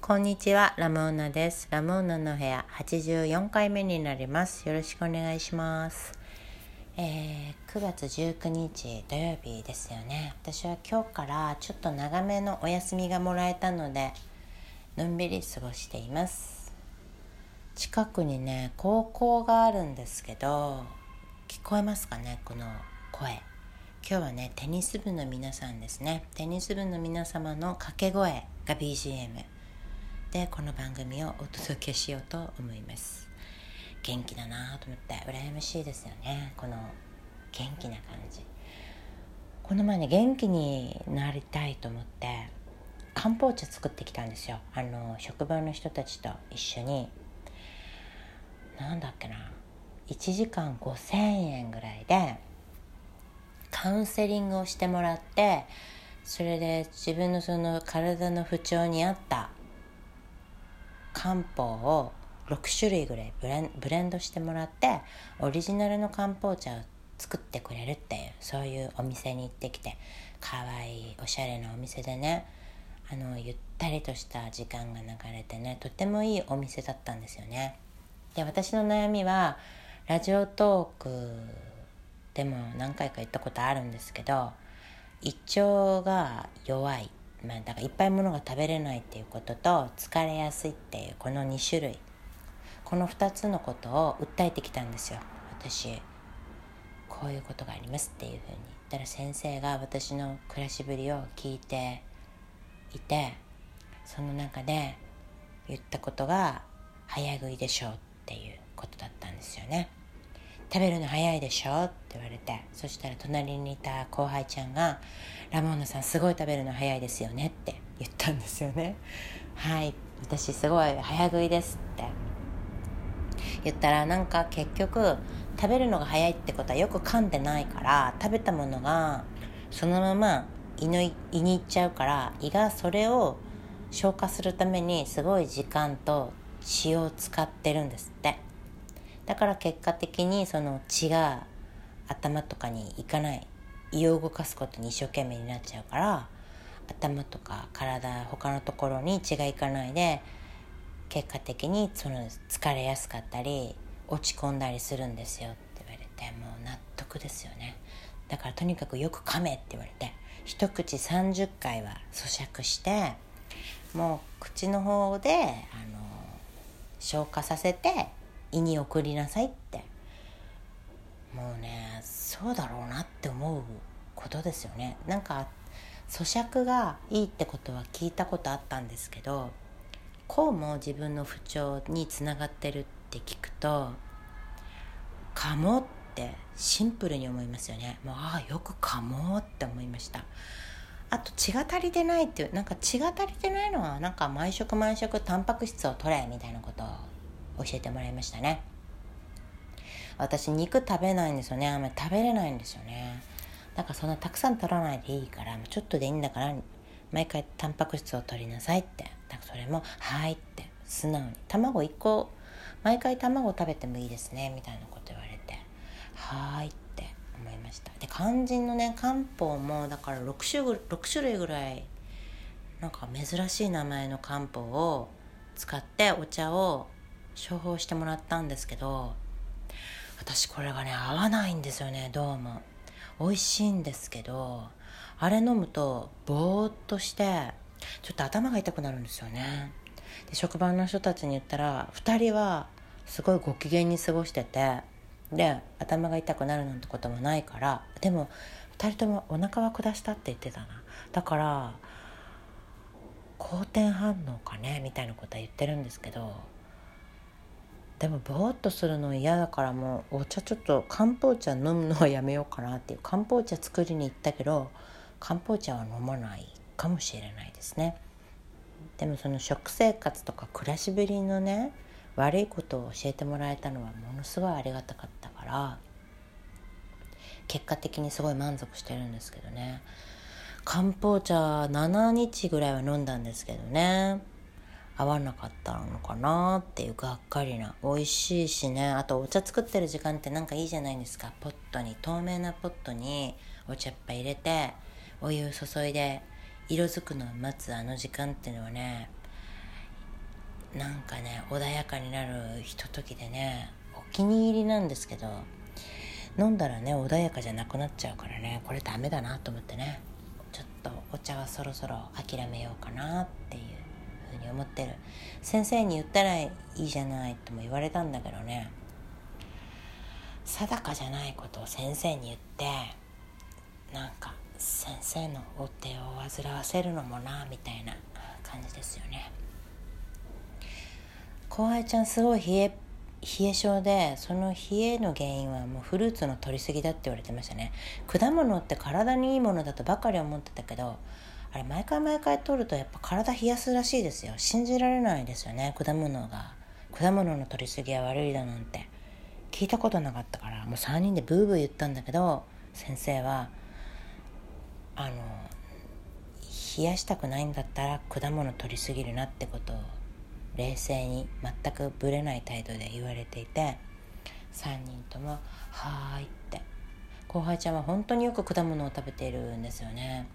こんにちは、ラモーナです。ラモーナの部屋84回目になります。よろしくお願いします。えー、9月19日土曜日ですよね。私は今日からちょっと長めのお休みがもらえたので、のんびり過ごしています。近くにね、高校があるんですけど、聞こえますかね、この声。今日はね、テニス部の皆さんですね。テニス部の皆様の掛け声が BGM。でこの番組をお届けしようと思います。元気だなと思って羨ましいですよね。この元気な感じ。この前ね元気になりたいと思って漢方茶作ってきたんですよ。あの職場の人たちと一緒に。なんだっけな。1時間5,000円ぐらいでカウンセリングをしてもらってそれで自分のその体の不調に合った漢方を6種類ぐらいブレンブレンドしてもらってオリジナルの漢方茶を作ってくれるっていうそういうお店に行ってきてかわいいおしゃれなお店でねあのゆったりとした時間が流れてねとてもいいお店だったんですよね。で私の悩みはラジオトークでも何回か言ったことあるんですけど胃腸が弱いまあ、だからいっぱいものが食べれないっていうことと疲れやすいっていうこの2種類。この2つのことを訴えてきたんですよ。私こういうことがありますっていうふうに。だから先生が私の暮らしぶりを聞いていてその中で言ったことが早食いでしょうっていうことだったんですよね。食べるの早いでしょ?」って言われて。そしたら隣にいた後輩ちゃんが「ラモーナさんすごい食べるの早いですよね」って言ったんですよね。はい私すごい早食いですって。言ったらなんか結局食べるのが早いってことはよく噛んでないから食べたものがそのまま胃の胃に行っちゃうから胃がそれを消化するためにすごい時間と血を使ってるんですって。だから結果的にその血が頭とかにいかない。胃を動かすことに一生懸命になっちゃうから頭とか体他のところに血がいかないで結果的にその疲れやすかったり落ち込んだりするんですよって言われてもう納得ですよね。だからとにかくよく噛めって言われて一口30回は咀嚼してもう口の方であの消化させて胃に送りなさいって。もうねそうだろうなって思うことですよね。なんか咀嚼がいいってことは聞いたことあったんですけどこうも自分の不調につながってるって聞くとかもってシンプルに思いますよね。もうああよくかもって思いました。あと血が足りてないっていうなんか血が足りてないのはなんか毎食毎食タンパク質を取れみたいなこと教えてもらいましたね。私肉食べないんですよね。あんまり食べれないんですよね。だかそんなたくさん取らないでいいからちょっとでいいんだから毎回タンパク質を取りなさいって。だかそれも「はい」って素直に。卵1個毎回卵食べてもいいですねみたいなこと言われて「はい」って思いました。で肝心のね漢方もだから 6, 種 ,6 種類ぐらいなんか珍しい名前の漢方を使ってお茶を処方してもらったんですけど私これがね合わないんですよねどうも。美味しいんですけどあれ飲むとぼーっとしてちょっと頭が痛くなるんですよね。で職場の人たちに言ったら2人はすごいご機嫌に過ごしててで頭が痛くなるなんてこともないからでも2人ともお腹は下したって言ってたな。だから好転反応かねみたいなことは言ってるんですけどでもぼーっとするの嫌だからもうお茶ちょっと漢方茶飲むのはやめようかなっていう漢方茶作りに行ったけど漢方茶は飲まないかもしれないですね。でもその食生活とか暮らしぶりのね悪いことを教えてもらえたのはものすごいありがたかったから結果的にすごい満足してるんですけどね。漢方茶7日ぐらいは飲んだんですけどね。合わなかったのかなっていうがっかりな。美味しいしね。あとお茶作ってる時間ってなんかいいじゃないですか。ポットに透明なポットにお茶っ葉入れてお湯注いで色づくのを待つあの時間っていうのはねなんかね穏やかになるひとときでねお気に入りなんですけど飲んだらね穏やかじゃなくなっちゃうからねこれダメだなと思ってねちょっとお茶はそろそろ諦めようかなっていう。ふうに思ってる。先生に言ったらいいじゃないとも言われたんだけどね。定かじゃないことを先生に言ってなんか先生のお手を煩わせるのもなみたいな感じですよね。後輩ちゃんすごい冷え冷え性でその冷えの原因はもうフルーツの取りすぎだって言われてましたね。果物って体にいいものだとばかり思ってたけどあれ毎回毎回取るとやっぱ体冷やすらしいですよ。信じられないですよね。果物が。果物の取りすぎは悪いだなんて。聞いたことなかったから。もう3人でブーブー言ったんだけど先生はあの冷やしたくないんだったら果物取りすぎるなってことを冷静に全くぶれない態度で言われていて3人とも「はーい」って。後輩ちゃんは本当によく果物を食べているんですよね。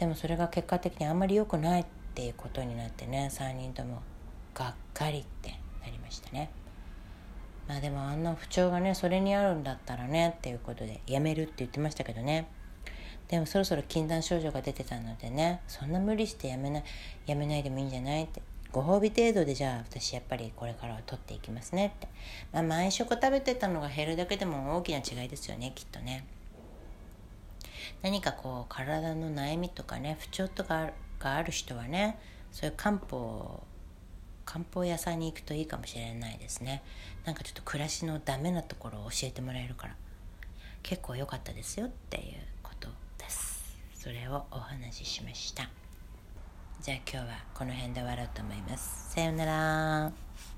でもそれが結果的にあんまり良くないっていうことになってね3人ともがっかりってなりましたね。まあでもあんな不調がねそれにあるんだったらねっていうことでやめるって言ってましたけどね。でもそろそろ禁断症状が出てたのでねそんな無理してやめないやめないでもいいんじゃないって。ご褒美程度でじゃあ私やっぱりこれからは取っていきますねって、まあ、毎食食べてたのが減るだけでも大きな違いですよねきっとね。何かこう体の悩みとかね不調とかがある人はねそういう漢方漢方屋さんに行くといいかもしれないですねなんかちょっと暮らしのダメなところを教えてもらえるから結構良かったですよっていうことですそれをお話ししましたじゃあ今日はこの辺で終わろうと思います。さようなら。